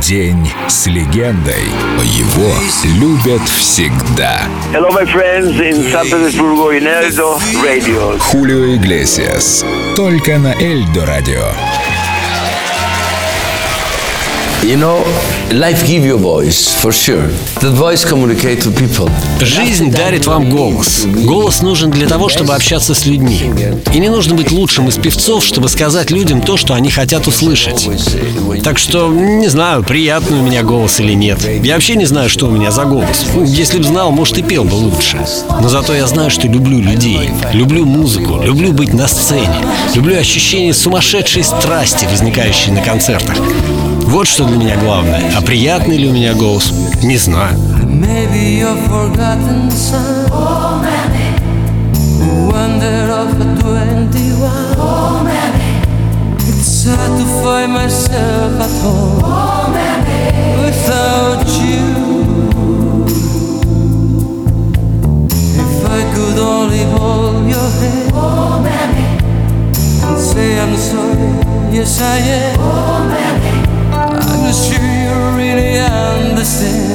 День с легендой. Его любят всегда. Hello, my friends in San Petersburgo in Eldo Radio. Хулио Иглесиас. Только на Эльдо Радио. You know, life give you voice, for sure. That voice communicate to people. Жизнь дарит вам голос. Голос нужен для того, чтобы общаться с людьми. И не нужно быть лучшим из певцов, чтобы сказать людям то, что они хотят услышать. Так что, не знаю, приятный у меня голос или нет. Я вообще не знаю, что у меня за голос. Если б знал, может, и пел бы лучше. Но зато я знаю, что люблю людей. Люблю музыку, люблю быть на сцене. Люблю ощущение сумасшедшей страсти, возникающей на концертах. Вот что для меня главное. А приятный ли у меня голос? Не знаю. Maybe your forgotten son Oh, mammy Who wandered off at 21 Oh, mammy It's hard to find myself at home Oh, mammy Without you If I could only hold your hand Oh, mammy And say I'm sorry Yes, I am Oh, Cause you really understand.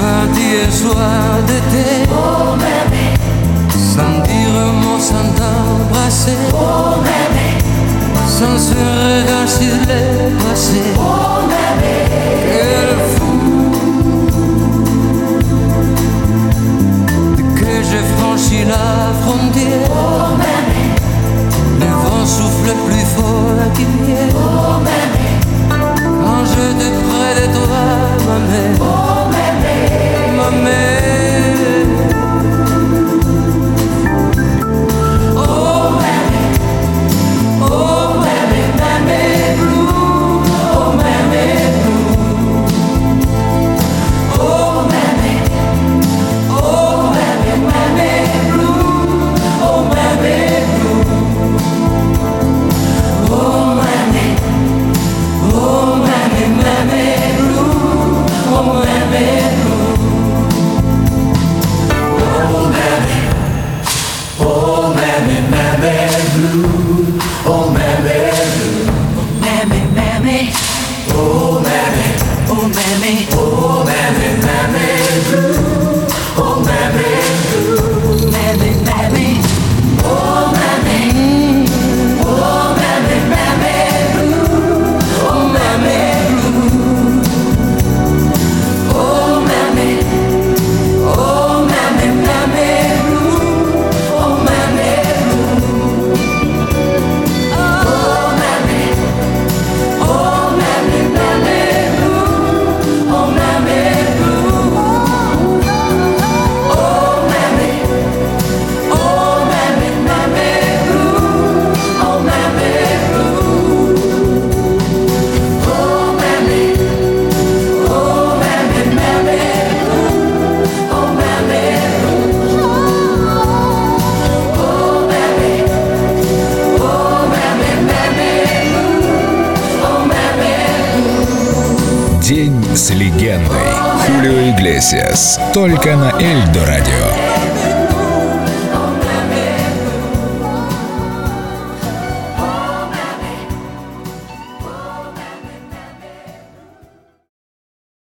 Parti un soir d'été. Oh, mammy Sans dire un mot, sans t'embrasser. Oh, mammy Sans se regard sur les passés. Oh, mammy Quel fou. Que j'ai franchi la frontière. Oh, mammy Le vent souffle plus fort qu'hier Oh, mammy oh mammy, Oh, День с легендой. Хулио Иглесиас. Только на Эльдо Радио.